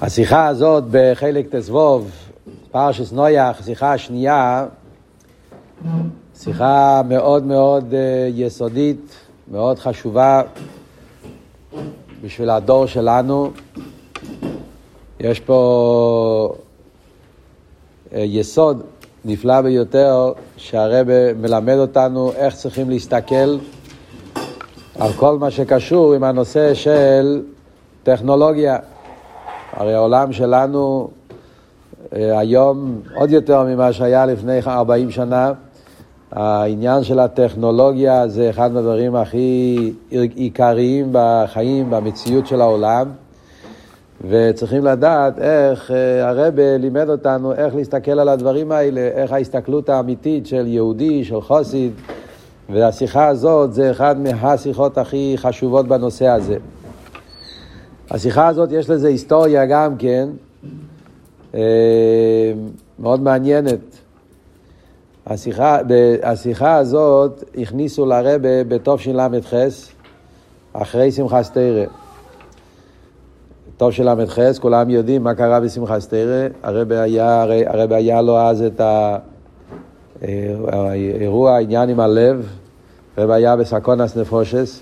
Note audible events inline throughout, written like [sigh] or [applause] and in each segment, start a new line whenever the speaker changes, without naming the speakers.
השיחה הזאת בחלק תזבוב, פרשס נויח, שיחה השנייה, שיחה מאוד מאוד אה, יסודית, מאוד חשובה בשביל הדור שלנו. יש פה אה, יסוד נפלא ביותר שהרב מלמד אותנו איך צריכים להסתכל על כל מה שקשור עם הנושא של טכנולוגיה. הרי העולם שלנו אה, היום עוד יותר ממה שהיה לפני 40 שנה. העניין של הטכנולוגיה זה אחד מהדברים הכי עיקריים בחיים, במציאות של העולם. וצריכים לדעת איך אה, הרב לימד אותנו איך להסתכל על הדברים האלה, איך ההסתכלות האמיתית של יהודי, של חוסיד, והשיחה הזאת זה אחד מהשיחות הכי חשובות בנושא הזה. השיחה הזאת יש לזה היסטוריה גם כן, אה, מאוד מעניינת. השיחה, השיחה הזאת הכניסו לרבה בתשל"ח, אחרי שמחה סתירה. תשל"ח, כולם יודעים מה קרה בשמחה סתירה, הרבה היה, הרבה היה לו אז את האירוע, העניין עם הלב, הרבה היה בסקונס נפושס.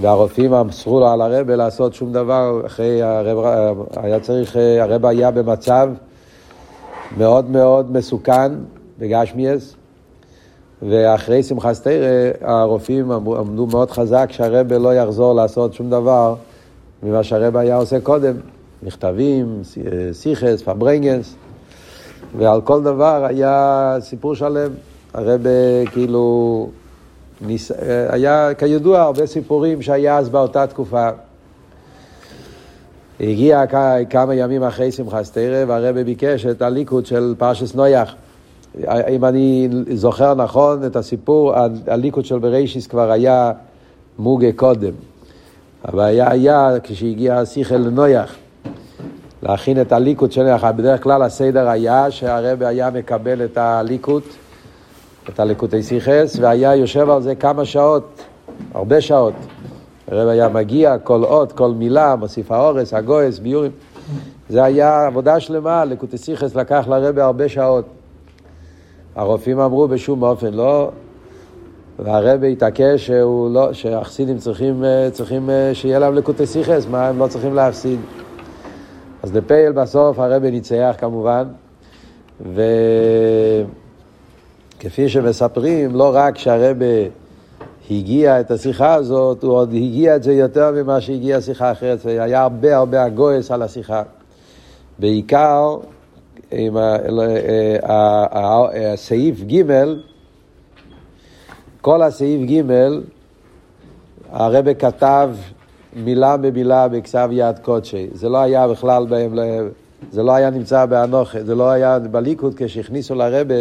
והרופאים אמסרו לו על הרבה לעשות שום דבר, אחרי הרב, היה צריך, הרבה היה במצב מאוד מאוד מסוכן בגשמיאס, ואחרי שמחה סתירה הרופאים עמדו מאוד חזק שהרבה לא יחזור לעשות שום דבר ממה שהרבה היה עושה קודם, מכתבים, סיכס, פברנגס, ועל כל דבר היה סיפור שלם. הרבה כאילו ניס... היה כידוע הרבה סיפורים שהיה אז באותה תקופה. הגיע כמה ימים אחרי שמחה סתירה והרבא ביקש את הליקוד של פרשס נויח. אם אני זוכר נכון את הסיפור, הליקוד של בראשיס כבר היה מוגה קודם. הבעיה היה כשהגיע השיחל לנויח. להכין את הליקוד של נויח. בדרך כלל הסדר היה שהרבא היה מקבל את הליקוד את הלקוטי סיכס, והיה יושב על זה כמה שעות, הרבה שעות. הרב היה מגיע, כל אות, כל מילה, מוסיף האורס, הגויס, ביורים. זה היה עבודה שלמה, לקוטי סיכס לקח לרבה הרבה שעות. הרופאים אמרו בשום אופן לא, והרבה התעקש לא, שהחסידים צריכים, צריכים שיהיה להם לקוטי סיכס, מה הם לא צריכים להפסיד. אז לפייל בסוף הרבה ניצח כמובן, ו... כפי שמספרים, לא רק שהרבה הגיע את השיחה הזאת, הוא עוד הגיע את זה יותר ממה שהגיע שיחה אחרת, היה הרבה הרבה הגויס על השיחה. בעיקר עם הסעיף ג', כל הסעיף ג', הרבה כתב מילה במילה בכתב יד קודשי. זה לא היה בכלל, זה לא היה נמצא באנוכה, זה לא היה בליכוד כשהכניסו לרבה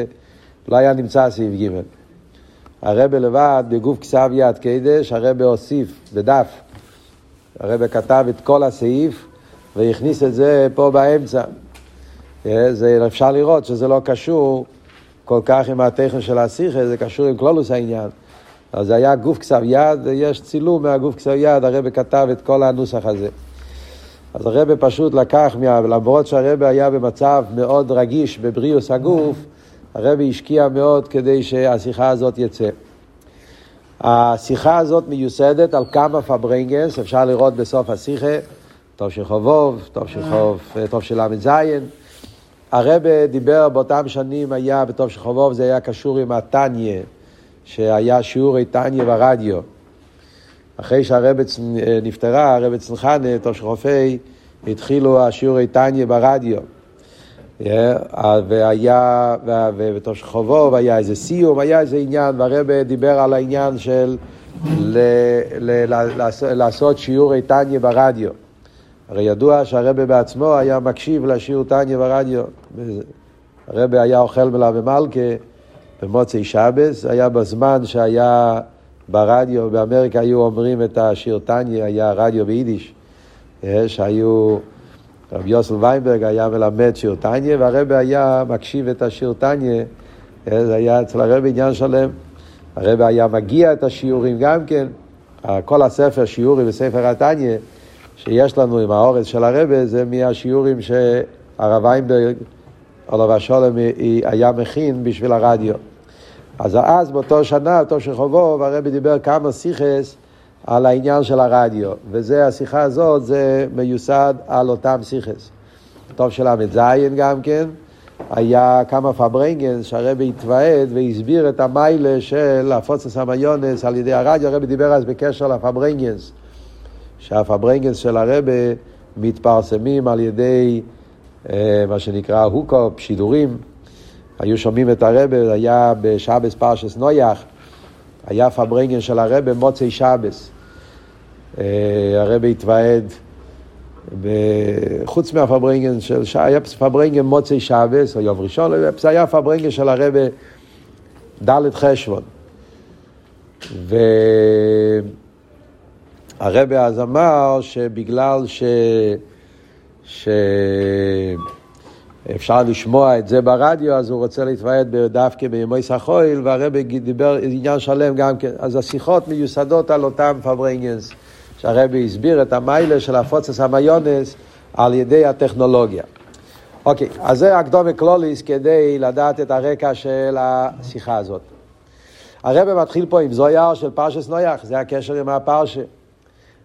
לא היה נמצא סעיף ג'. הרבה לבד, בגוף כסב יד קדש, הרבה הוסיף בדף. הרבה כתב את כל הסעיף והכניס את זה פה באמצע. אה, זה אפשר לראות שזה לא קשור כל כך עם הטכן של השיחה, זה קשור עם כלולוס העניין. אז זה היה גוף כסב יד, יש צילום מהגוף כסב יד, הרבה כתב את כל הנוסח הזה. אז הרבה פשוט לקח, למרות שהרבה היה במצב מאוד רגיש בבריאוס הגוף, הרבי השקיע מאוד כדי שהשיחה הזאת יצא. השיחה הזאת מיוסדת על כמה פברנגס, אפשר לראות בסוף השיחה, טוב של חובוב, טוב של חוב, טוב של ל"ז. הרבה דיבר באותם שנים, היה בטוב של חובוב, זה היה קשור עם הטניה, שהיה שיעורי טניה ברדיו. אחרי שהרבץ נפטרה, הרבץ נחנה, טוב של חופי, התחילו השיעורי טניה ברדיו. והיה, ובתוש חובוב היה איזה סיום, היה איזה עניין, והרבא דיבר על העניין של לעשות, שיעורי טניה ברדיו. הרי ידוע שהרבא בעצמו היה מקשיב לשיעור טניה ברדיו. הרבא היה אוכל מלה ומלכה במוצאי שבס, היה בזמן שהיה ברדיו, באמריקה היו אומרים את השיר טניה, היה רדיו ביידיש, שהיו... רבי יוסל ויינברג היה מלמד שיר טניה, והרבה היה מקשיב את השיר טניה, זה היה אצל הרבה עניין שלם. הרבה היה מגיע את השיעורים גם כן, כל הספר שיעורים וספר התניא, שיש לנו עם האורץ של הרבה, זה מהשיעורים שהרב איינברג, עליו השולם, היה מכין בשביל הרדיו. אז אז באותו שנה, אותו שחובוב, הרבי דיבר כמה סיכס על העניין של הרדיו, וזה, השיחה הזאת, זה מיוסד על אותם סיכס. טוב של ל"ז גם כן, היה כמה פברנגנס שהרבי התוועד והסביר את המיילה של הפוצס המיונס על ידי הרדיו, הרבי דיבר אז בקשר לפברנגנס, שהפברנגנס של הרבי מתפרסמים על ידי אה, מה שנקרא hookup, שידורים. היו שומעים את הרבי, היה בשבס פרשס נויח, היה פברנגן של הרבי מוצאי שבס. אה, הרבי התוועד, חוץ מהפברנגן של, היה פברנגן מוצאי שבס, או יום ראשון, זה היה פברנגן של הרבי ד' חשוון. והרבה אז אמר שבגלל ש... ש... אפשר לשמוע את זה ברדיו, אז הוא רוצה להתוועד דווקא בימי סחויל, והרבי דיבר עניין שלם גם כן. אז השיחות מיוסדות על אותם פברנגנס, שהרבי הסביר את המיילה של הפוצס המיונס על ידי הטכנולוגיה. אוקיי, אז זה הקדומה קלוליס כדי לדעת את הרקע של השיחה הזאת. הרבי מתחיל פה עם זויר של פרשס נויח, זה הקשר עם הפרשה.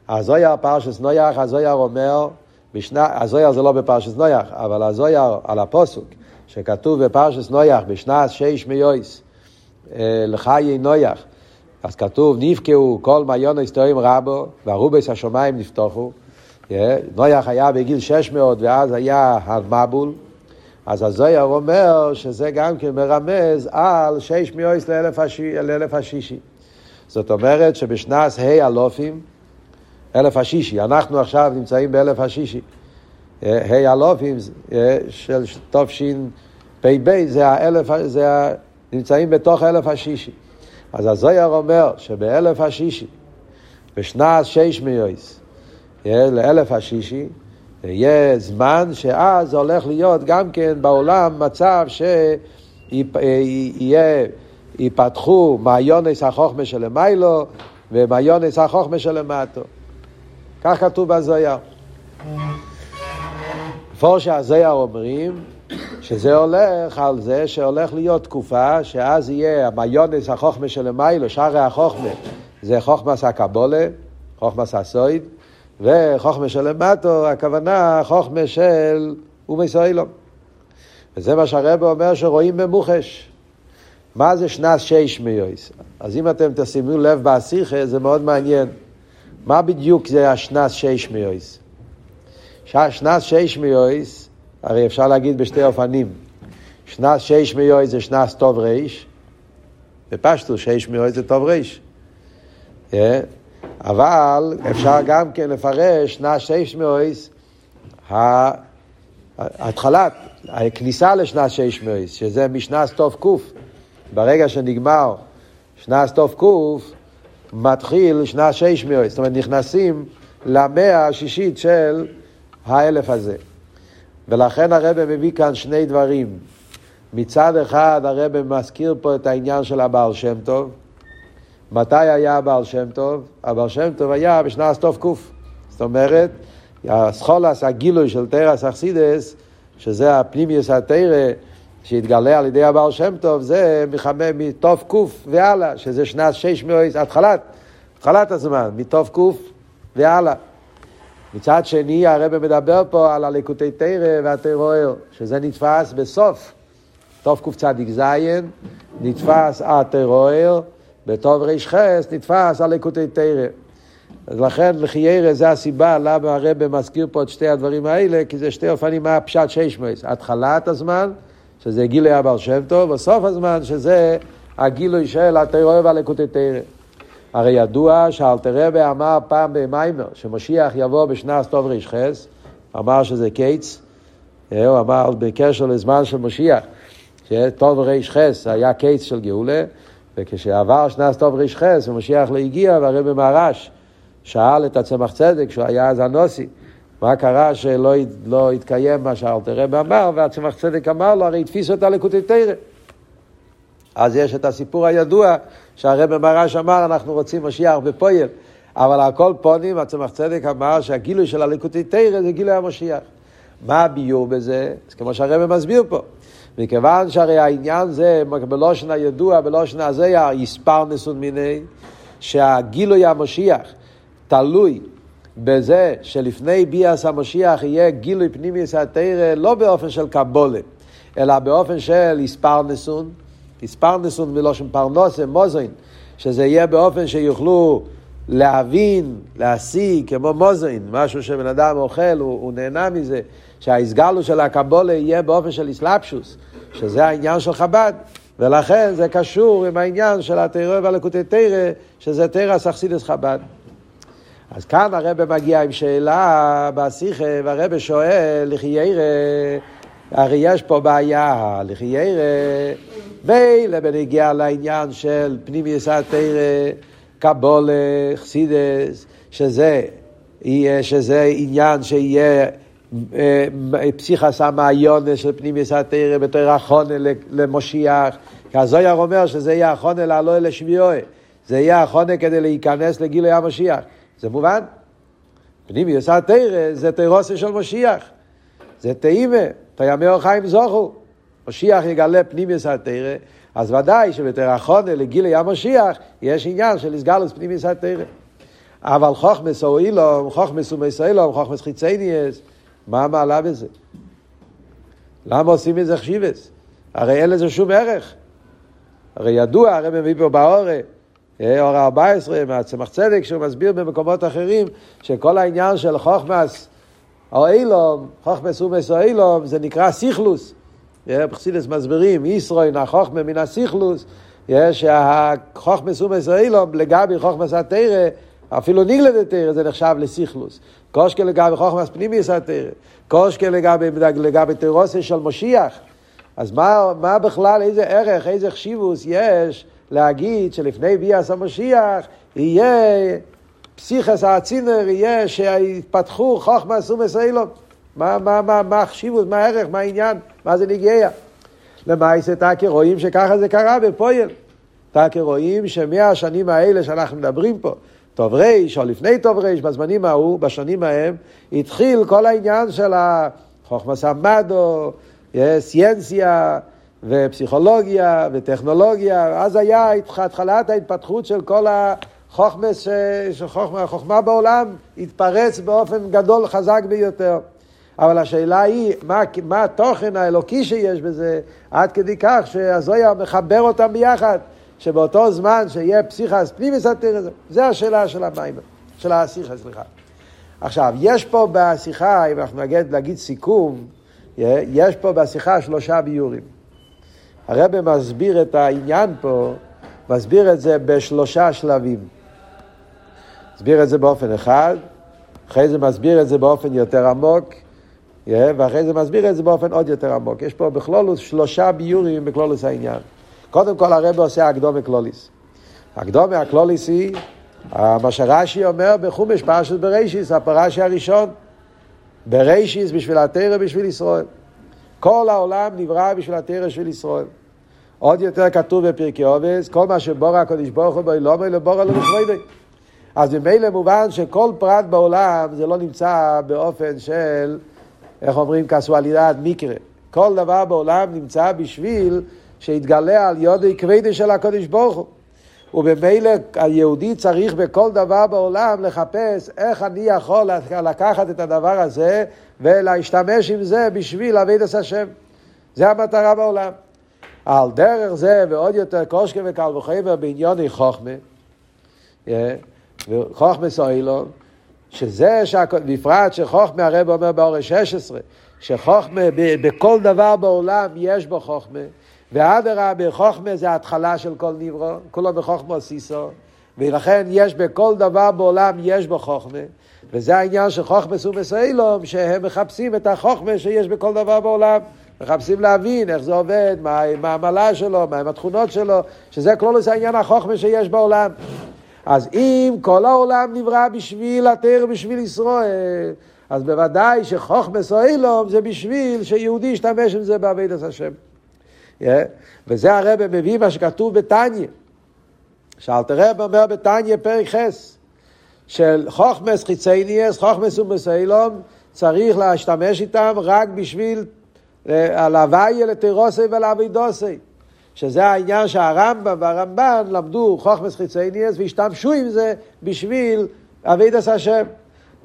הזויר פרשס נויח, הזויר אומר בשנה, הזויר זה לא בפרשס נויח, אבל הזויר על הפוסוק, שכתוב בפרשס נויח בשנת שש מיויס, אה, לחיי נויח, אז כתוב, נפקעו כל מיון היסטוריים רבו, והרובס השמיים נפתחו. נויח היה בגיל 600 ואז היה המבול. אז הזויר אומר שזה גם כן מרמז על שש מיויס לאלף השישי. זאת אומרת שבשנת ה' אלופים, אלף השישי. אנחנו עכשיו נמצאים באלף השישי. ה' אלופים של תשפ"ב זה האלף, זה ה... נמצאים בתוך אלף השישי. אז הזויר אומר שבאלף השישי, בשנת שש מיויס, אה, לאלף השישי, יהיה זמן שאז הולך להיות גם כן בעולם מצב שיהיה, ייפתחו מעיונס החוכמה שלמיילו ומעיונס החוכמה שלמטו. כך כתוב בזויר. פורשה הזויר אומרים שזה הולך על זה שהולך להיות תקופה שאז יהיה המיונס החוכמה של המיילו, שערי החוכמה, זה חוכמס הקבולה, חוכמס הסויד, וחוכמה של למטו, הכוונה חוכמה של אומי סוילום. וזה מה שהרבא אומר שרואים במוחש. מה זה שנס שש מיויס? אז אם אתם תשימו לב באסיכה, זה מאוד מעניין. מה בדיוק זה השנס שש מיויס? שנס שש מיויס, הרי אפשר להגיד בשתי אופנים. שנס שש מיויס זה שנס טוב ריש, בפשטו שש מיויס זה טוב ריש. Yeah. אבל אפשר גם כן לפרש שנס שש מיויס, ההתחלת, הכניסה לשנס שש מיויס, שזה משנס טוב קוף. ברגע שנגמר שנס טוב קוף, מתחיל שנה שש מאות, זאת אומרת נכנסים למאה השישית של האלף הזה. ולכן הרב מביא כאן שני דברים. מצד אחד הרב מזכיר פה את העניין של הבעל שם טוב. מתי היה הבעל שם טוב? הבעל שם טוב היה בשנת קוף. זאת אומרת, הסחולס, הגילוי של תרס אכסידס, שזה הפנימיוס התרא, שהתגלה על ידי הבעל שם טוב, זה מחמם מתוף קוף והלאה, שזה שנת שש מאות, התחלת, התחלת הזמן, מתוף קוף והלאה. מצד שני, הרב מדבר פה על הליקוטי תרא והטרור, שזה נתפס בסוף. תוף זין, נתפס בטוב ריש נתפס הליקוטי תרא. אז לכן לחיירה זה הסיבה למה הרב מזכיר פה את שתי הדברים האלה, כי זה שתי אופנים מה הפשט שש מויס. התחלת הזמן, שזה גילוי הבעל שם טוב, וסוף הזמן שזה הגילוי של הטרור והלקוטי תרא. הרי ידוע שאלתרבה אמר פעם במיימר, שמשיח יבוא בשנת טוב רי"ח, אמר שזה קיץ, הוא אמר בקשר לזמן של משיח, שטוב רי"ח היה קיץ של גאולה, וכשעבר שנת טוב רי"ח ומשיח לא הגיע, והרבי מהרש שאל את הצמח צדק, שהוא היה אז הנוסי, מה קרה שלא לא התקיים מה שאלתרבה אמר, והצמח צדק אמר לו, הרי התפיסו את הלקוטי תרא. אז יש את הסיפור הידוע שהרבא מרש אמר, אנחנו רוצים משיח בפויל. אבל על כל פונים, הצמח צדק אמר שהגילוי של הליקוטי תרא זה גילוי המשיח. מה הביור בזה? אז כמו שהרבא מסביר פה. מכיוון שהרי העניין זה, בלושן הידוע, בלושן הזה, יספר נסון מיני, שהגילוי המשיח תלוי בזה שלפני ביאס המשיח יהיה גילוי פנימי התרא לא באופן של קבולה, אלא באופן של יספר נסון, יספר נסון מלושן פרנוסה, מוזין, שזה יהיה באופן שיוכלו להבין, להשיג, כמו מוזין, משהו שבן אדם אוכל, הוא, הוא נהנה מזה, שהאיסגלו של הקבולה יהיה באופן של איסלאפשוס, שזה העניין של חב"ד, ולכן זה קשור עם העניין של התרא והלקוטי תרא, שזה תרא סכסידס חב"ד. אז כאן הרב מגיע עם שאלה בשיחה, והרב שואל, לכי ירא, הרי יש פה בעיה, לכי ירא, מילא בנגיע לעניין של פנימי יסד תרא, קבולה, חסידס, שזה, שזה עניין שיהיה אה, פסיכס המעיונס של פנימי יסד תרא בתור החונה למושיח, כי הזויר אומר שזה יהיה החונה לעלו אל השביעוי, זה יהיה החונה כדי להיכנס לגילוי המשיח. זה מובן. פנימיוס התרא זה תירוסי של משיח. זה תאימה, תימי אורחיים זוכו. משיח יגלה פנימיוס התרא, אז ודאי שבתרחונה לגילי המשיח יש עניין של הסגלוס פנימיוס התרא. אבל חוכמס או אילום, חוכמס ומס אילום, חוכמס חיצניאס, מה המעלה בזה? למה עושים מזה חשיבס? הרי אין לזה שום ערך. הרי ידוע, הרי מביא פה באורי, אור ה-14 מהצמח צדק שהוא מסביר במקומות אחרים שכל העניין של חוכמס או אילום, חוכמס ומס או אילום, זה נקרא סיכלוס. בחסידס מסבירים, ישרוין החוכמה מן הסיכלוס, שהחוכמס ומס או אילום לגבי חוכמס התרא, אפילו ניגלד התרא זה נחשב לסיכלוס. קושקה לגבי חוכמס פנימיוס התרא, קושקה לגבי, לגבי תירוסי של משיח. אז מה, מה בכלל, איזה ערך, איזה חשיבוס יש להגיד שלפני ביאס המשיח יהיה פסיכס האצינר, יהיה שיתפתחו חוכמה סומס אילון. מה, מה, מה, מה החשיבות, מה הערך, מה העניין, מה זה נגיע. למעשה תקי רואים שככה זה קרה בפועל. תקי רואים שמהשנים האלה שאנחנו מדברים פה, טוב ריש, או לפני טוב ריש, בזמנים ההוא, בשנים ההם, התחיל כל העניין של החוכמה סמדו, סיינסיה, ופסיכולוגיה וטכנולוגיה, אז היה התחלת ההתפתחות של כל החוכמס, שחוכמה, החוכמה בעולם התפרץ באופן גדול חזק ביותר. אבל השאלה היא, מה, מה התוכן האלוקי שיש בזה, עד כדי כך שהזויה מחבר אותם ביחד, שבאותו זמן שיהיה פסיכס פנימיס התרא, זה השאלה של המים, של השיחה, סליחה. עכשיו, יש פה בשיחה, אם אנחנו נגיד להגיד סיכום, יש פה בשיחה שלושה ביורים. הרב מסביר את העניין פה, מסביר את זה בשלושה שלבים. מסביר את זה באופן אחד, אחרי זה מסביר את זה באופן יותר עמוק, ואחרי זה מסביר את זה באופן עוד יותר עמוק. יש פה בכלולוס שלושה ביורים בכלולוס העניין. קודם כל הרב עושה הקדומה קלוליס. הקדומה הקלוליס היא מה שרש"י אומר בחומש פרשת בראשיס, הפרשי הראשון. בראשיס בשביל התרא בשביל ישראל. כל העולם נברא בשביל התרא של ישראל. עוד יותר כתוב בפרקי עובס, כל מה שבור הקדוש ברוך הוא בו לא מי לבור אלו לכבודי. אז ממילא מובן שכל פרט בעולם זה לא נמצא באופן של, איך אומרים, קסואלידד מקרה. כל דבר בעולם נמצא בשביל שיתגלה על יודי כבדי של הקדוש ברוך הוא. וממילא היהודי צריך בכל דבר בעולם לחפש איך אני יכול לקחת את הדבר הזה ולהשתמש עם זה בשביל אבידס השם. זה המטרה בעולם. על דרך זה ועוד יותר קושקה וקל וחבר בעניוני חוכמה, וחוכמה סוילון, שזה, בפרט שחוכמה הרב אומר באורש 16, שחוכמה בכל דבר בעולם יש בו חוכמה, ואדרבה חוכמה זה ההתחלה של כל נברו, כולו בחוכמה סיסו, ולכן יש בכל דבר בעולם יש בו חוכמה, וזה העניין של חוכמה סומס אילום, שהם מחפשים את החוכמה שיש בכל דבר בעולם. מחפשים להבין איך זה עובד, מה, מה המעלה שלו, מה התכונות שלו, שזה כלולוס העניין החוכמה שיש בעולם. אז אם כל העולם נברא בשביל התר בשביל ישראל, אז בוודאי שחוכמה סוילום זה בשביל שיהודי ישתמש עם זה בעבידת השם. Yeah. וזה הרב מביא מה שכתוב בתניא. שאלת רב אומר בתניא פרק חס, של חוכמס חיצייניאס, חוכמס ומסיילום, צריך להשתמש איתם רק בשביל אה, הלוויה לתירוסי ולאבידוסי. שזה העניין שהרמב"ם והרמב"ן למדו חוכמס חיצייניאס והשתמשו עם זה בשביל אבידס השם.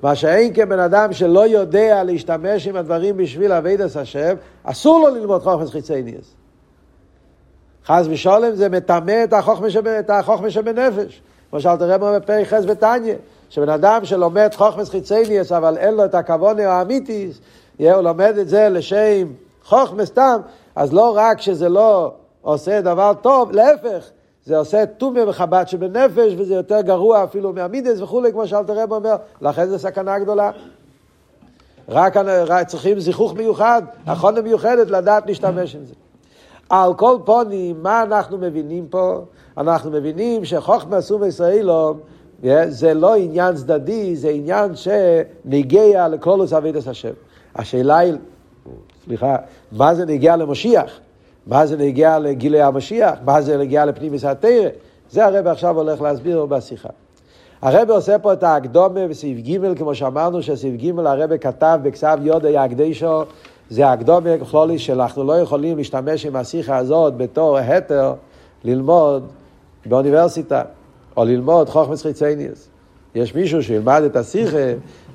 מה שאין כבן אדם שלא יודע להשתמש עם הדברים בשביל אבידס השם, אסור לו ללמוד חוכמס חיצייניאס. חס ושולם זה מטמא את החוכמה שבנפש. כמו שאלת רב בפרק חס ותניא, שבן אדם שלומד חוכמס חיצייניאס אבל אין לו את הכבוד האמיתיס, הוא לומד את זה לשם חוכמה סתם, אז לא רק שזה לא עושה דבר טוב, להפך, זה עושה טומיה וחב"ד שבנפש, וזה יותר גרוע אפילו מהמידס וכולי, כמו שאלת הרב אומר, לכן זו סכנה גדולה. רק, צריכים זיכוך מיוחד, נכונה מיוחדת לדעת להשתמש עם זה. על כל פונים, מה אנחנו מבינים פה? אנחנו מבינים שחוכמה סום ישראלום זה לא עניין צדדי, זה עניין שניגע לכל עבידת השם. השאלה היא, סליחה, מה זה נגיע למשיח? מה זה נגיע לגילי המשיח? מה זה נגיע לפנימיס התרא? זה הרב עכשיו הולך להסביר בשיחה. הרב עושה פה את ההקדומה בסעיף ג', כמו שאמרנו שסעיף ג' הרב כתב בכסף יודי הקדישו, זה הקדומה כלולי שאנחנו לא יכולים להשתמש עם השיחה הזאת בתור התר ללמוד באוניברסיטה, או ללמוד חוכמס חיצייניאס. יש מישהו שילמד את השיחה,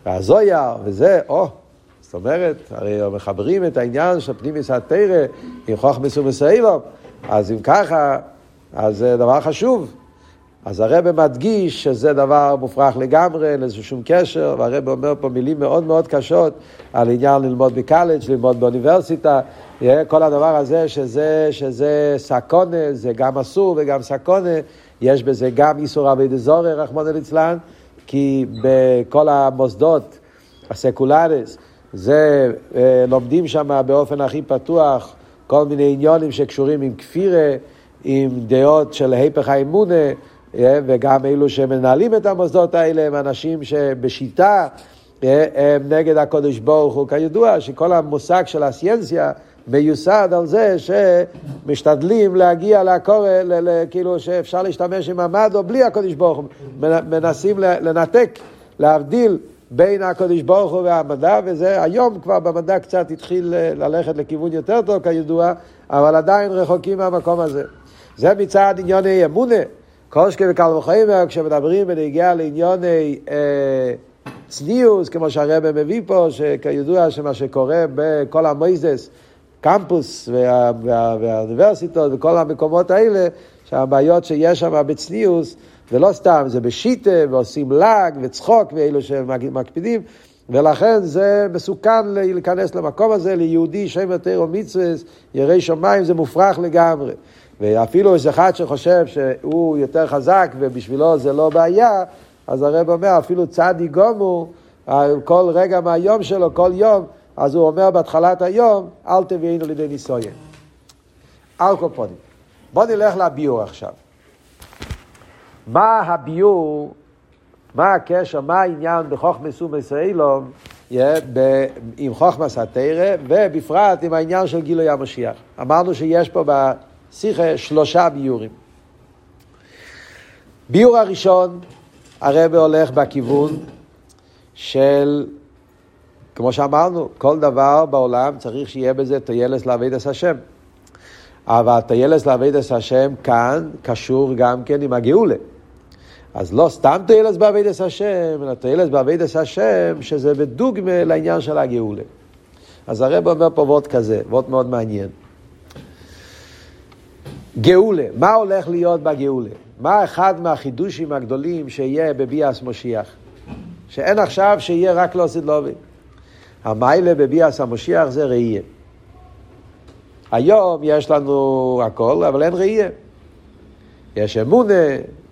והזויה, וזה, או, זאת אומרת, הרי מחברים את העניין של פנימיס התרא עם חוכמס ומסיילום, אז אם ככה, אז זה דבר חשוב. אז הרב מדגיש שזה דבר מופרך לגמרי, אין לזה שום קשר, והרב אומר פה מילים מאוד מאוד קשות על עניין ללמוד בקלג', ללמוד באוניברסיטה, כל הדבר הזה שזה, שזה סקונה, זה גם אסור וגם סקונה, יש בזה גם איסור אבי דזורי, רחמנא ליצלן, כי בכל המוסדות הסקולרס, זה, אה, לומדים שם באופן הכי פתוח כל מיני עניונים שקשורים עם כפירה, עם דעות של היפך האמונה, אה, וגם אלו שמנהלים את המוסדות האלה הם אנשים שבשיטה אה, הם נגד הקודש ברוך הוא. כידוע שכל המושג של הסיינציה מיוסד על זה שמשתדלים להגיע לקורא, כאילו שאפשר להשתמש עם המדו בלי הקודש ברוך הוא. מנסים לנתק, להבדיל בין הקודש ברוך הוא והמדע, וזה היום כבר במדע קצת התחיל ללכת לכיוון יותר טוב כידוע, אבל עדיין רחוקים מהמקום הזה. זה מצד עניוני אמונה. קושקי וקל וחיימר, כשמדברים בנגיעה לעניוני אה, צניעוס, כמו שהרבא מביא פה, שכידוע שמה שקורה בכל המויזס, קמפוס וה, וה, והאוניברסיטות וכל המקומות האלה, שהבעיות שיש שם בצניעוס, ולא סתם, זה בשיטה, ועושים לעג וצחוק, ואלו שמקפידים, ולכן זה מסוכן להיכנס למקום הזה, ליהודי שם יותר ומצווה, ירא שמיים, זה מופרך לגמרי. ואפילו איזה אחד שחושב שהוא יותר חזק ובשבילו זה לא בעיה, אז הרב אומר, אפילו צדי גומו, כל רגע מהיום שלו, כל יום, אז הוא אומר בהתחלת היום, אל תביאינו לידי ניסויין. על כל פונים. בואו נלך לביור עכשיו. מה הביור, מה הקשר, מה העניין בחוכמס ומסיילום עם חוכמס התרא, ובפרט עם העניין של גילוי המשיח. אמרנו שיש פה בשיחה שלושה ביורים. ביור הראשון, הרב הולך בכיוון של, כמו שאמרנו, כל דבר בעולם צריך שיהיה בזה תיילס לעבד את השם. אבל תיילס לעבד את השם כאן קשור גם כן עם הגאולה. אז לא סתם תהילס בעבידת השם, אלא תהילס בעבידת השם, שזה בדוגמה לעניין של הגאולה. אז הרב אומר פה וורט כזה, וורט מאוד מעניין. גאולה, מה הולך להיות בגאולה? מה אחד מהחידושים הגדולים שיהיה בביאס משיח? שאין עכשיו שיהיה רק לא סדלובי. המיילה בביאס המשיח זה ראייה. היום יש לנו הכל, אבל אין ראייה. יש אמונה,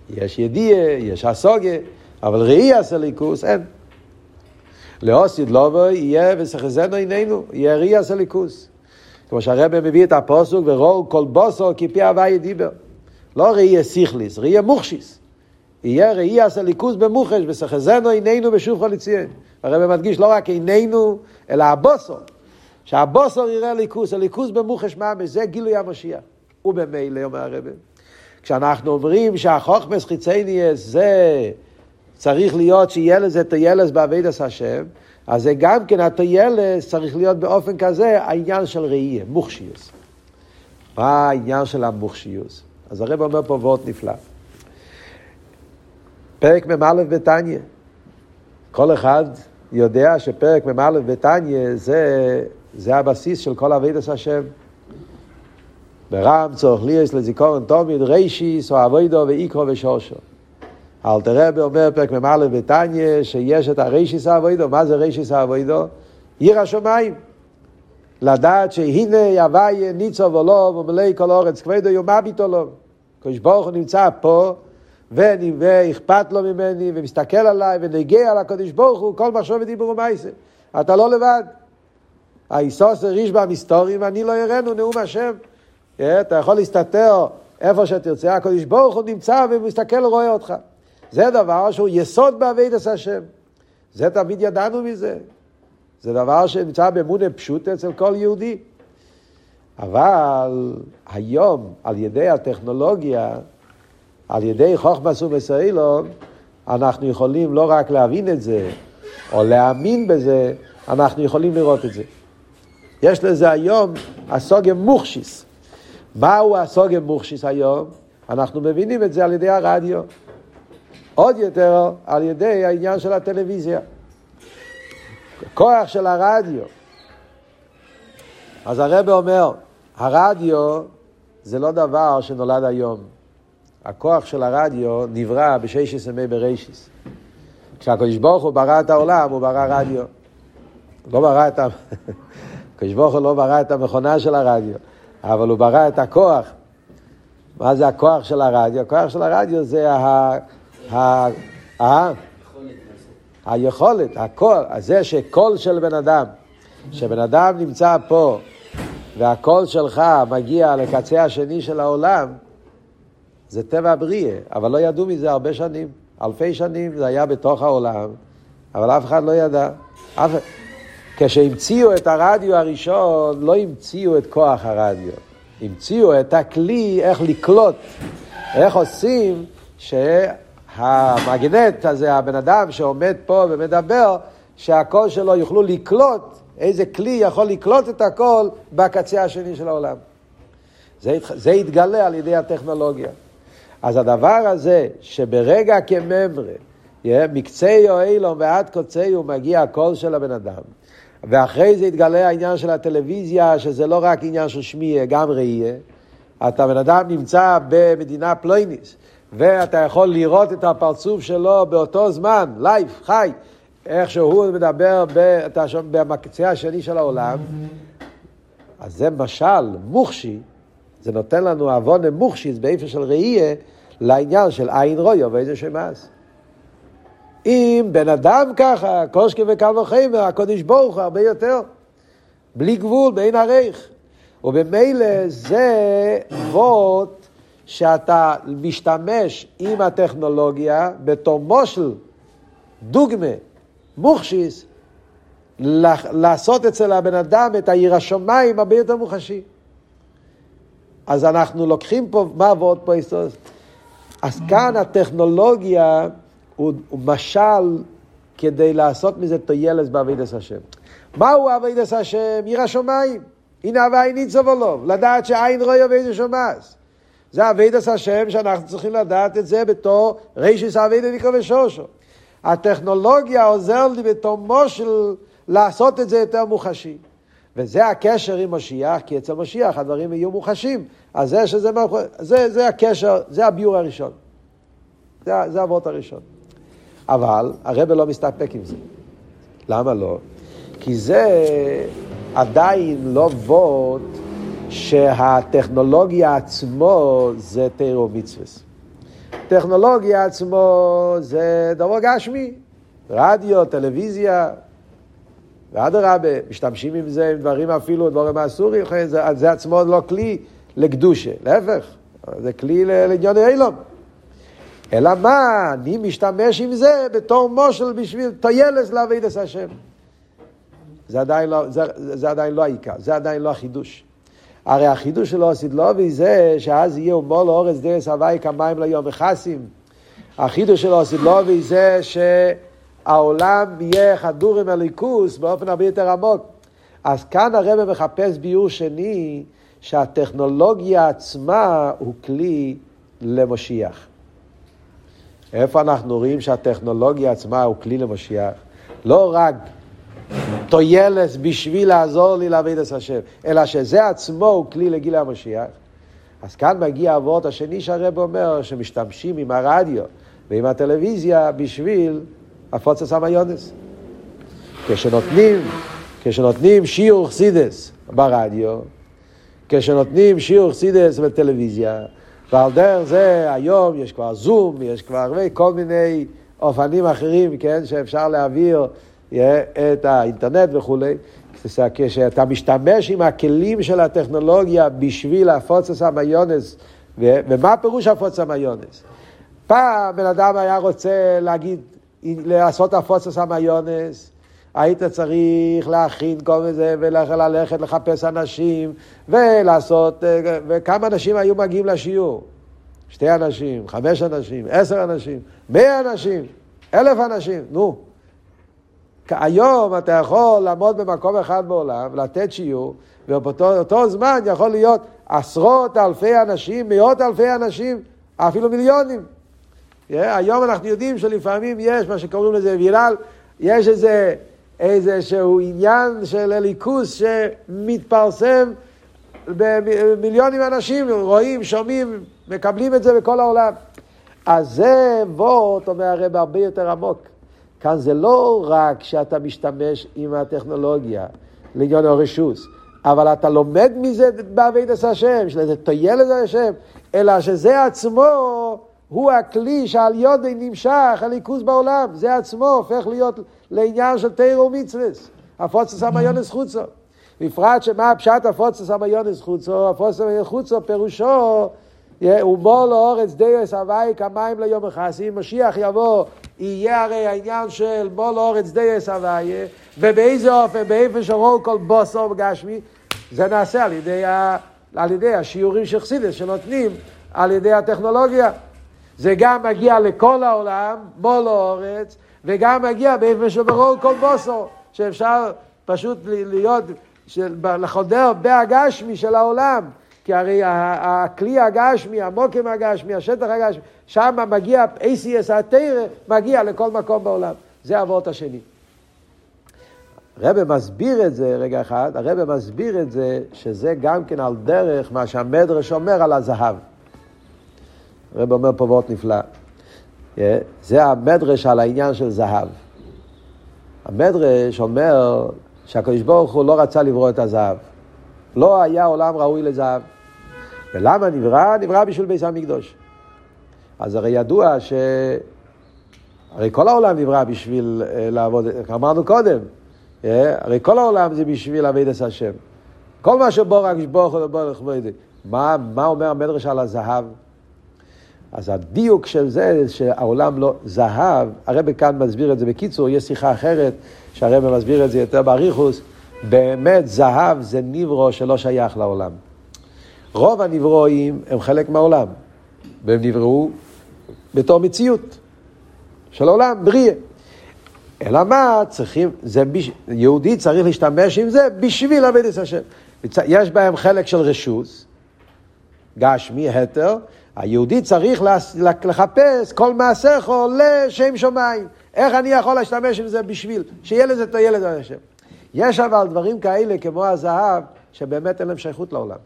יש ידיעה, יש הסוגה, אבל ראי הסליקוס אין. לאוסיד לובו יהיה וסחזנו עינינו, יהיה ראי הסליקוס. כמו שהרבא מביא את הפוסוק ורואו כל בוסו כפי הוואי דיבר. לא ראי סיכליס, ראי מוכשיס. יהיה ראי הסליקוס במוחש וסחזנו עינינו בשוב חליציין. הרבא מדגיש לא רק עינינו, אלא הבוסו. שהבוסו יראה ליכוס, הליכוס במוחש מה, זה גילוי המשיח. ובמילא, אומר הרבא, כשאנחנו אומרים שהחוכמס חיצייניאס זה צריך להיות שיהיה לזה טיילס בעבידת השם, אז זה גם כן הטיילס צריך להיות באופן כזה העניין של ראייה, מוכשיוס. מה העניין של המוכשיוס? אז הרב אומר פה וורט נפלא. פרק מ"א בתניא. כל אחד יודע שפרק מ"א בתניא זה, זה הבסיס של כל אבידס השם. ברם צורך ליאס לזיכורן תומיד רישיס או אבוידו ואיקרו ושושו. אלתר רבי אומר פרק מ"א בתניא שיש את הרישיס אבוידו, מה זה רישיס אבוידו? עיר השמיים. לדעת שהנה הוויה ניצוב עולו ומלא כל אורץ כבדו יומה ביטולו. קדוש ברוך הוא נמצא פה ואכפת לו ממני ומסתכל עליי ונגיע לקדוש ברוך הוא כל מחשוב ודיבור ומעשה. אתה לא לבד. האיסוס הריש במסתורים ואני לא יראנו נאום השם. אה, אתה יכול להסתתר איפה שתרצה, הקדוש ברוך הוא נמצא ומסתכל ורואה אותך. זה דבר שהוא יסוד באבידס השם. זה תמיד ידענו מזה. זה דבר שנמצא באמונה פשוט אצל כל יהודי. אבל היום, על ידי הטכנולוגיה, על ידי חוכמס ומסיילום, אנחנו יכולים לא רק להבין את זה, או להאמין בזה, אנחנו יכולים לראות את זה. יש לזה היום הסוגיה מוכשיס. מהו הסוגיה מוכשיס היום? אנחנו מבינים את זה על ידי הרדיו. עוד יותר על ידי העניין של הטלוויזיה. כוח של הרדיו. אז הרב אומר, הרדיו זה לא דבר שנולד היום. הכוח של הרדיו נברא בששת ימי בראשיס. כשהקדוש ברוך הוא ברא את העולם, הוא ברא רדיו. לא ברא את ה... [laughs] הקדוש ברוך הוא לא ברא את המכונה של הרדיו, אבל הוא ברא את הכוח. מה זה הכוח של הרדיו? הכוח של הרדיו זה ה... ה... ה... היכולת, הקול, זה שקול של בן אדם, שבן אדם נמצא פה והקול שלך מגיע לקצה השני של העולם, זה טבע הבריאה, אבל לא ידעו מזה הרבה שנים. אלפי שנים זה היה בתוך העולם, אבל אף אחד לא ידע. אף... כשהמציאו את הרדיו הראשון, לא המציאו את כוח הרדיו. המציאו את הכלי איך לקלוט, איך עושים שהמגנט הזה, הבן אדם שעומד פה ומדבר, שהקול שלו יוכלו לקלוט, איזה כלי יכול לקלוט את הקול בקצה השני של העולם. זה, זה יתגלה על ידי הטכנולוגיה. אז הדבר הזה, שברגע כמימרא, מקצה העולם ועד קצהו מגיע הקול של הבן אדם, ואחרי זה יתגלה העניין של הטלוויזיה, שזה לא רק עניין של שמיע, גם ראייה. אתה בן אדם נמצא במדינה פלויניס, ואתה יכול לראות את הפרצוף שלו באותו זמן, live, חי, איך שהוא מדבר במקצה השני של העולם. אז זה משל מוחשי זה נותן לנו עוון מוכשיס באיפה של ראייה לעניין של עין רויו ואיזה שמאס. אם בן אדם ככה, קושקי וקל וחמר, הקודש ברוך הוא הרבה יותר. בלי גבול, באין עריך. ובמילא זה ווט שאתה משתמש עם הטכנולוגיה בתור מושל, דוגמה, מוכשיס, לעשות אצל הבן אדם את העיר השמיים הרבה יותר מוחשי. אז אנחנו לוקחים פה, מה ועוד פה? אז כאן הטכנולוגיה הוא, הוא משל כדי לעשות מזה טיילס בעבידת השם. מהו עבידת השם? עיר השמיים. הנה הווי ניצוב עולוב, לדעת שעין רואה ואיזה שומעס. זה אבידס השם שאנחנו צריכים לדעת את זה בתור רישיס אבידס ויקרא ושושו. הטכנולוגיה עוזר לי בתור מושל לעשות את זה יותר מוחשי. וזה הקשר עם משיח, כי אצל משיח הדברים יהיו מוחשים. אז זה שזה, זה, זה הקשר, זה הביור הראשון. זה, זה הוורט הראשון. אבל הרב לא מסתפק עם זה. למה לא? כי זה עדיין לא וורט שהטכנולוגיה עצמו זה תירו מצווה. טכנולוגיה עצמו זה דבר גשמי, רדיו, טלוויזיה, ואדרבה, משתמשים עם זה, עם דברים אפילו, דברים אסורים, זה, זה עצמו לא כלי לקדושה, להפך, זה כלי לעניון אילום. אלא מה, אני משתמש עם זה בתור מושל בשביל טיילס לעבידת השם. זה עדיין, לא, זה, זה עדיין לא העיקר, זה עדיין לא החידוש. הרי החידוש עשית לא זה שאז יהיה מול אורז דרס הוואי כמים ליום וחסים. החידוש של אוסידלובי זה שהעולם יהיה חדור עם הליכוס באופן הרבה יותר עמוק. אז כאן הרב מחפש ביור שני שהטכנולוגיה עצמה הוא כלי למשיח. איפה אנחנו רואים שהטכנולוגיה עצמה הוא כלי למשיח? לא רק טוילס בשביל לעזור לי לעבוד את השם, אלא שזה עצמו הוא כלי לגיל המשיח. אז כאן מגיע הוורד השני שהרב אומר, שמשתמשים עם הרדיו ועם הטלוויזיה בשביל הפוצץ המיונס. כשנותנים, כשנותנים שיעור חסידס ברדיו, כשנותנים שיעור חסידס בטלוויזיה, ועל דרך זה היום יש כבר זום, יש כבר כל מיני אופנים אחרים, כן, שאפשר להעביר את האינטרנט וכולי. כשאתה משתמש עם הכלים של הטכנולוגיה בשביל להפוץ המיונס, ומה פירוש הפוץ המיונס? פעם בן אדם היה רוצה להגיד, לעשות הפוצץ המיונס, היית צריך להכין כל מיני וללכת לחפש אנשים ולעשות, וכמה אנשים היו מגיעים לשיעור? שתי אנשים, חמש אנשים, עשר אנשים, מאה אנשים, אלף אנשים, נו. היום אתה יכול לעמוד במקום אחד בעולם, לתת שיעור, ובאותו זמן יכול להיות עשרות אלפי אנשים, מאות אלפי אנשים, אפילו מיליונים. Yeah, היום אנחנו יודעים שלפעמים יש מה שקוראים לזה ויראל, יש איזה, איזה שהוא עניין של ליכוס שמתפרסם במיליונים אנשים, רואים, שומעים, מקבלים את זה בכל העולם. אז זה וורט, אומר הרב, הרבה יותר עמוק. כאן זה לא רק שאתה משתמש עם הטכנולוגיה לעניין הרשוס, אבל אתה לומד מזה בעבידת השם, שזה טויל את השם, אלא שזה עצמו הוא הכלי שעל יודי נמשך הליכוז בעולם, זה עצמו הופך להיות לעניין של תירו ומצווס, הפוצץ המיונס חוצו. בפרט שמה פשט הפוצץ המיונס חוצו, הפוצץ המיונס חוצו פירושו ומור לאורץ דיוס הוואי כמים ליום החסי, משיח יבוא, יהיה הרי העניין של מור לאורץ דיוס הוואי, ובאיזה אופן, באיפה שרול כל בוסו גשמי, זה נעשה על ידי, ה, על ידי השיעורים של חסידס שנותנים על ידי הטכנולוגיה. זה גם מגיע לכל העולם, מור לאורץ, וגם מגיע באיפה שרול כל בוסו, שאפשר פשוט להיות, לחודר בהגשמי של העולם. כי הרי הכלי הגשמי, המוקם הגשמי, השטח הגשמי, שם מגיע, ACS התרא, מגיע לכל מקום בעולם. זה אבות השני. הרב מסביר את זה, רגע אחד, הרב מסביר את זה, שזה גם כן על דרך מה שהמדרש אומר על הזהב. הרב אומר פה וורט נפלא. זה המדרש על העניין של זהב. המדרש אומר שהקדוש ברוך הוא לא רצה לברוא את הזהב. לא היה עולם ראוי לזהב. ולמה נברא? נברא בשביל ביס המקדוש. אז הרי ידוע ש... הרי כל העולם נברא בשביל uh, לעבוד, אמרנו קודם, אה? הרי כל העולם זה בשביל לעבוד את השם. כל מה שבו רק שבוך ובורך ובורך. מה, מה אומר המדרש על הזהב? אז הדיוק של זה, שהעולם לא זהב, הרב כאן מסביר את זה בקיצור, יש שיחה אחרת, שהרב מסביר את זה יותר באריכוס, באמת זהב זה נברו שלא שייך לעולם. רוב הנברואים הם חלק מהעולם, והם נבראו בתור מציאות של העולם, בריאה. אלא מה, צריכים, זה, יהודי צריך להשתמש עם זה בשביל עבד את השם. יש בהם חלק של רשוס, גשמי, התר, היהודי צריך לחפש כל מעשיכו לשם שמיים. איך אני יכול להשתמש עם זה בשביל, שיהיה לזה את הילד על השם. יש אבל דברים כאלה כמו הזהב, שבאמת אין להם שייכות לעולם.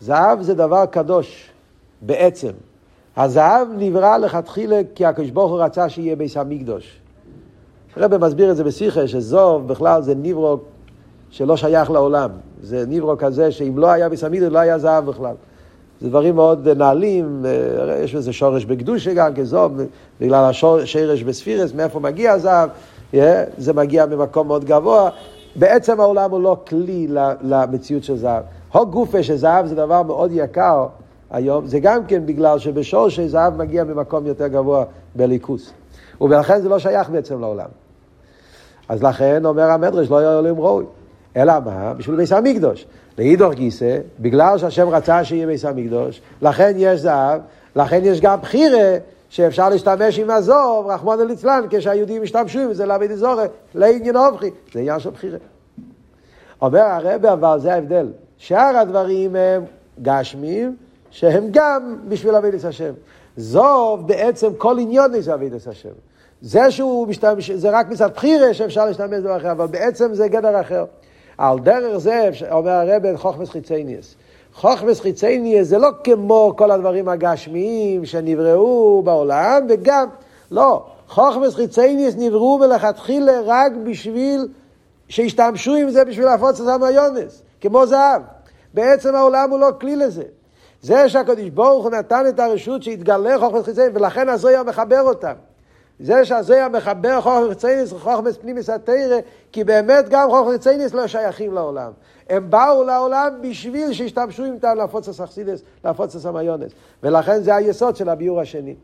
זהב זה דבר קדוש, בעצם. הזהב נברא לכתחילה כי הקדוש ברוך הוא רצה שיהיה ביס המקדוש. הרב מסביר את זה בשיחה, שזוב בכלל זה ניברו שלא שייך לעולם. זה ניברו כזה שאם לא היה ביס המקדוש לא היה זהב בכלל. זה דברים מאוד נעלים, יש בזה שורש בקדושה גם כזוב, בגלל השורש בספירס, מאיפה מגיע הזהב, זה מגיע ממקום מאוד גבוה. בעצם העולם הוא לא כלי למציאות של זהב. הוק גופה שזהב זה דבר מאוד יקר היום, זה גם כן בגלל שבשור שזהב מגיע ממקום יותר גבוה בליכוס. ולכן זה לא שייך בעצם לעולם. אז לכן אומר המדרש לא יהיה עולם ראוי. אלא מה? בשביל ביס המקדוש. לאידוך גיסא, בגלל שהשם רצה שיהיה ביס המקדוש, לכן יש זהב, לכן יש גם בחירה שאפשר להשתמש עם הזוב, רחמון ליצלן, כשהיהודים משתמשו עם זה לעבוד אזורי, לעניין אובכי. זה עניין של בחירה. אומר הרב, אבל זה ההבדל. שאר הדברים הם גשמים, שהם גם בשביל אבידס השם. זוב בעצם כל עניון זה אבידס השם. זה שהוא משתמש, זה רק מצד בחירה שאפשר להשתמש בדבר אחר, אבל בעצם זה גדר אחר. על דרך זה, אומר הרב, חוכמס חיצייניאס. חוכמס חיצייניאס זה לא כמו כל הדברים הגשמיים שנבראו בעולם, וגם, לא, חוכמס חיצייניאס נבראו מלכתחילה רק בשביל שהשתמשו עם זה בשביל להפוץ את המיונס, כמו זהב. בעצם העולם הוא לא כלי לזה. זה שהקדוש ברוך הוא נתן את הרשות שהתגלה חוכמס חיצייניאס, ולכן הזויה מחבר אותם. זה שהזויה מחבר חוכמס חיצייניס וחוכמס פנימיס התרא, כי באמת גם חוכמס חיצייניס לא שייכים לעולם. הם באו לעולם בשביל שישתמשו איתם להפוץ הסכסידס, להפוץ הסמיונס. ולכן זה היסוד של הביור השני.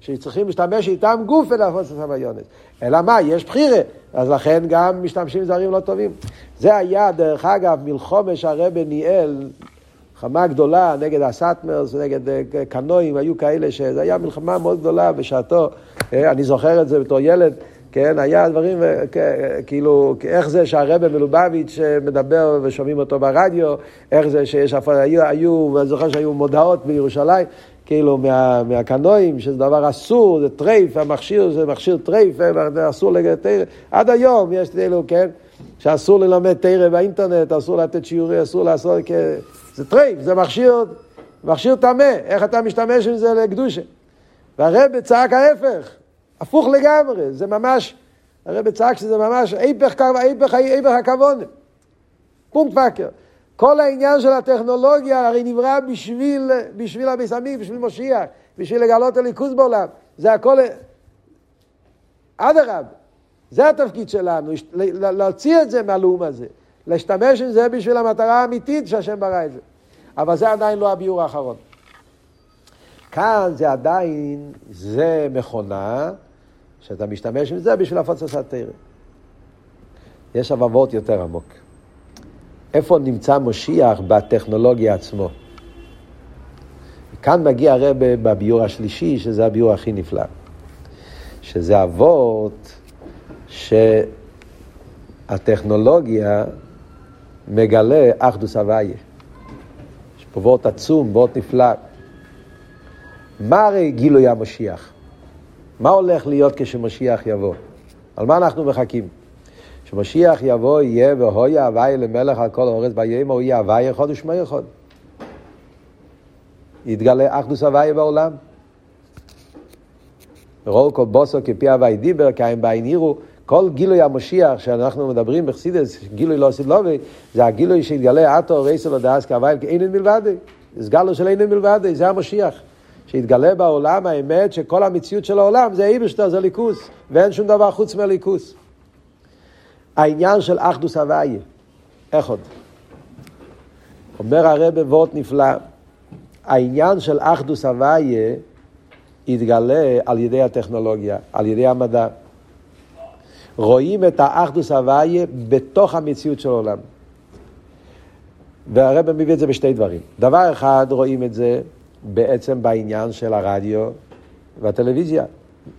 שצריכים להשתמש איתם גוף ולהפוץ הסמיונס. אלא מה, יש בחירה, אז לכן גם משתמשים זרים לא טובים. זה היה, דרך אגב, מלחומש הרבי ניהל מלחמה גדולה נגד הסאטמרס, נגד אה, קנואים, היו כאלה שזה היה מלחמה מאוד גדולה בשעתו, אה, אני זוכר את זה בתור ילד, כן, היה דברים, אה, כאילו, איך זה שהרבי מלובביץ' מדבר ושומעים אותו ברדיו, איך זה שיש, היו, היו, אני זוכר שהיו מודעות בירושלים, כאילו מה, מהקנואים, שזה דבר אסור, זה טרייף, המכשיר זה מכשיר טרייף, אסור תורה, עד היום יש כאילו, כן, שאסור ללמוד תורה באינטרנט, אסור לתת שיעורי, אסור לעשות, כן, זה טרייף, זה מכשיר, מכשיר טמא, איך אתה משתמש עם זה לקדושה. והרב צעק ההפך, הפוך לגמרי, זה ממש, הרב צעק שזה ממש היפך, היפך, היפך הכוון. פונקט פאקר. כל העניין של הטכנולוגיה הרי נברא בשביל, בשביל המסעמים, בשביל מושיע, בשביל לגלות הליכוז בעולם. זה הכל... אדרבה, זה התפקיד שלנו, להוציא את זה מהלאום הזה. להשתמש עם זה בשביל המטרה האמיתית שהשם ברא את זה. אבל זה עדיין לא הביור האחרון. כאן זה עדיין, זה מכונה שאתה משתמש עם זה בשביל את התרא. יש אבבות יותר עמוק. איפה נמצא משיח בטכנולוגיה עצמו? כאן מגיע הרב בביור השלישי, שזה הביור הכי נפלא. שזה אבות שהטכנולוגיה מגלה אחדוס הוויה. יש פה וורט עצום, וורט נפלא. מה הרי גילוי המשיח? מה הולך להיות כשמשיח יבוא? על מה אנחנו מחכים? כשמשיח יבוא יהיה והויה הוויה למלך על כל אורץ ביום הוא יהיה הוויה אחד ושמי אחד. יתגלה אחדוס הוויה בעולם. רואו כל בוסו כפי הווי דיבר, קיים בעין עירו, כל גילוי המשיח שאנחנו מדברים בחסידס, גילוי לא סילובי, זה הגילוי שהתגלה עטו רייסו לדעס כאווייל כאינן מלבדי. זה סגלו של אינן מלבדי, זה המשיח. שהתגלה בעולם האמת שכל המציאות של העולם זה איברשטר, זה ליכוס, ואין שום דבר חוץ מהליכוס. העניין של אחדוס הוויה, איך עוד? אומר הרב וורט נפלא, העניין של אחדוס הוויה יתגלה על ידי הטכנולוגיה, על ידי המדע. רואים את האחדוס הוויה בתוך המציאות של העולם. והרבא מביא את זה בשתי דברים. דבר אחד, רואים את זה בעצם בעניין של הרדיו והטלוויזיה.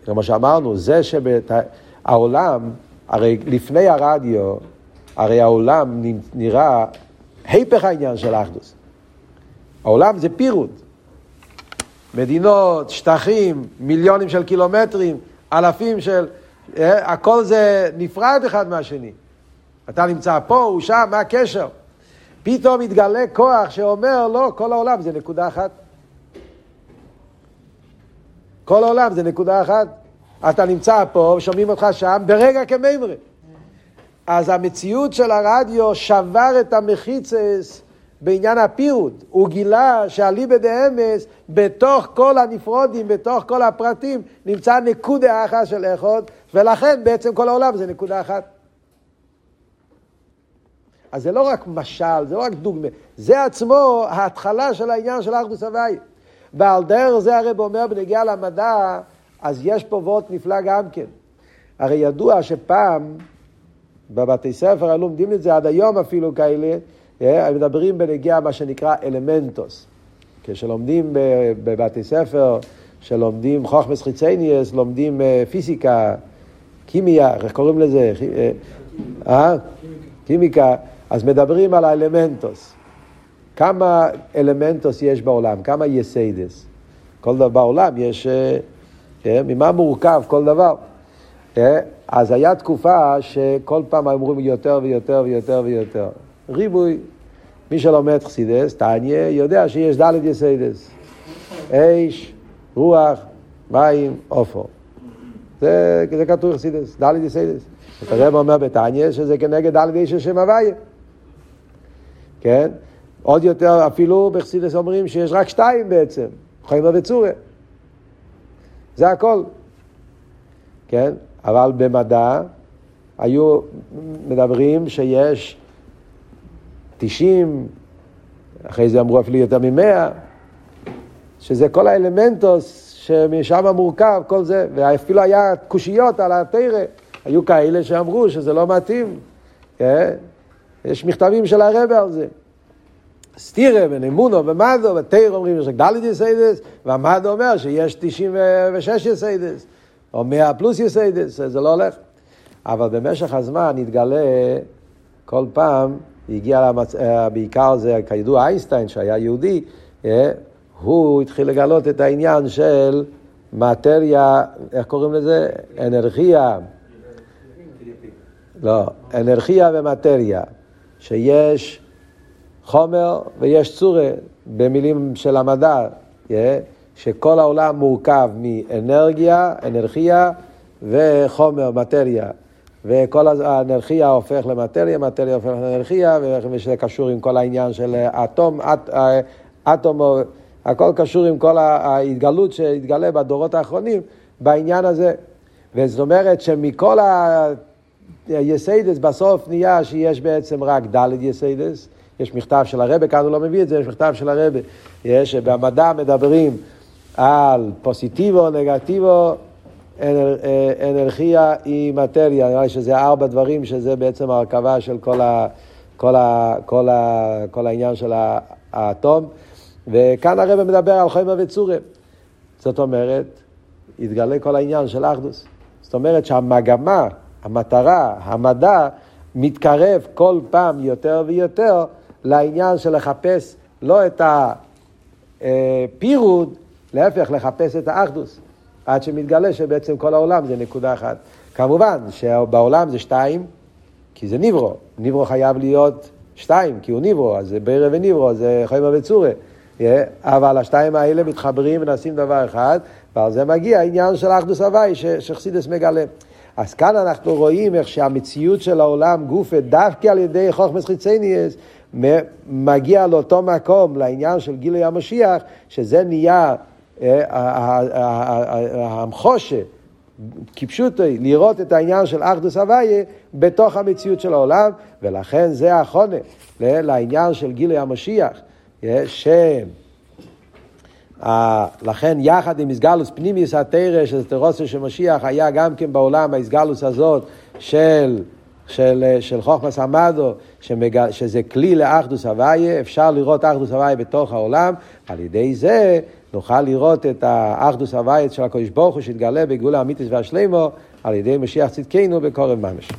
כמו שאמרנו, זה שהעולם, הרי לפני הרדיו, הרי העולם נראה היפך העניין של האחדוס. העולם זה פירוד. מדינות, שטחים, מיליונים של קילומטרים, אלפים של... אה, הכל זה נפרד אחד מהשני. אתה נמצא פה, הוא שם, מה הקשר? פתאום מתגלה כוח שאומר, לא, כל העולם זה נקודה אחת. כל העולם זה נקודה אחת. אתה נמצא פה, שומעים אותך שם, ברגע כמימרי. אז המציאות של הרדיו שבר את המחיצס בעניין הפירוט. הוא גילה שאליבא דאמס, בתוך כל הנפרודים, בתוך כל הפרטים, נמצא נקודה אחת של איכות, ולכן בעצם כל העולם זה נקודה אחת. אז זה לא רק משל, זה לא רק דוגמה, זה עצמו ההתחלה של העניין של אחדוס הוואי. ועל דרך זה הרב אומר בנגיעה למדע, אז יש פה וורט נפלא גם כן. הרי ידוע שפעם, בבתי ספר היו לומדים את זה עד היום אפילו כאלה, אה, מדברים בנגיעה מה שנקרא אלמנטוס. כשלומדים בבתי ספר שלומדים חוכמס חיצניאס, לומדים אה, פיזיקה, קימיה, איך קוראים לזה? אה? אה? קימיקה. אז מדברים על האלמנטוס. כמה אלמנטוס יש בעולם? כמה יסיידס? כל דבר בעולם יש... אה, ממה מורכב כל דבר? אז היה תקופה שכל פעם אמרו יותר ויותר ויותר ויותר. ריבוי. מי שלומד חסידות, תניא, יודע שיש ד' יסודות. אש, רוח, מים, עפר. זה, זה כתוב חסידות, ד' יסודות. הרבי אומר בתניא שזה כנגד ד' אותיות שם הוויה. כן? עוד יותר, אפילו בחסידס אומרים שיש רק שתיים בעצם, חיימה וצורה. זה הכל. כן? אבל במדע היו מדברים שיש תשעים, אחרי זה אמרו אפילו יותר ממאה, שזה כל האלמנטוס שמשם מורכב, כל זה, ואפילו היה קושיות על התרא, היו כאלה שאמרו שזה לא מתאים, כן? יש מכתבים של הרבי על זה. סתירה בין אמונה ומדע, בתורה אומרים שיש ד' יסודות, והמדע אומר שיש 96 יסודות, או 100 פלוס יסודות, זה לא הולך. אבל במשך הזמן התגלה כל פעם, הגיע למצ... אה, בעיקר זה, כידוע איינשטיין שהיה יהודי, אה, הוא התחיל לגלות את העניין של מטריה, איך קוראים לזה? אנרכיה. לא, אנרכיה ומטריה. שיש חומר ויש צורה, במילים של המדע, שכל העולם מורכב מאנרגיה, אנרכיה וחומר, מטריה. וכל האנרכיה הופך למטריה, מטריה הופך לאנרכיה, וזה קשור עם כל העניין של אטום, אט, אטום, הכל קשור עם כל ההתגלות שהתגלה בדורות האחרונים בעניין הזה. וזאת אומרת שמכל היסיידס בסוף נהיה שיש בעצם רק ד' יסיידס. יש מכתב של הרבה, כאן הוא לא מביא את זה, יש מכתב של הרבה. יש, במדע מדברים על פוסיטיבו, נגטיבו, אנר, אנרכיה היא מטריה, נראה לי שזה ארבע דברים, שזה בעצם הרכבה של כל, ה, כל, ה, כל, ה, כל העניין של האטום. וכאן הרב מדבר על חומר וצורם. זאת אומרת, יתגלה כל העניין של אחדוס. זאת אומרת שהמגמה, המטרה, המדע, מתקרב כל פעם יותר ויותר לעניין של לחפש לא את הפירוד, להפך, לחפש את האחדוס. עד שמתגלה שבעצם כל העולם זה נקודה אחת. כמובן שבעולם זה שתיים, כי זה ניברו. ניברו חייב להיות שתיים, כי הוא ניברו, אז זה בירה וניברו, זה חיימה וצורה. אבל השתיים האלה מתחברים ונעשים דבר אחד, ועל זה מגיע העניין של אחדוס הוואי שחסידס מגלה. אז כאן אנחנו רואים איך שהמציאות של העולם גופה דווקא על ידי חוכמס חיצניאס מגיע לאותו מקום, לעניין של גילוי המשיח, שזה נהיה אה, המחושה, כפשוטי, לראות את העניין של אחדוס הוויה בתוך המציאות של העולם, ולכן זה החונה לעניין של גילוי המשיח. ש... לכן יחד עם איסגלוס פנימיוס התרא של תרוסו של משיח היה גם כן בעולם האיסגלוס הזאת של, של, של חוכמס המדו, שמג... שזה כלי לאחדוס הוויה, אפשר לראות אחדוס הוויה בתוך העולם, על ידי זה נוכל לראות את האחדוס הוויה של הקדוש ברוך הוא שהתגלה בגבול האמיתיס והשלימו על ידי משיח צדקנו בקורב ממש.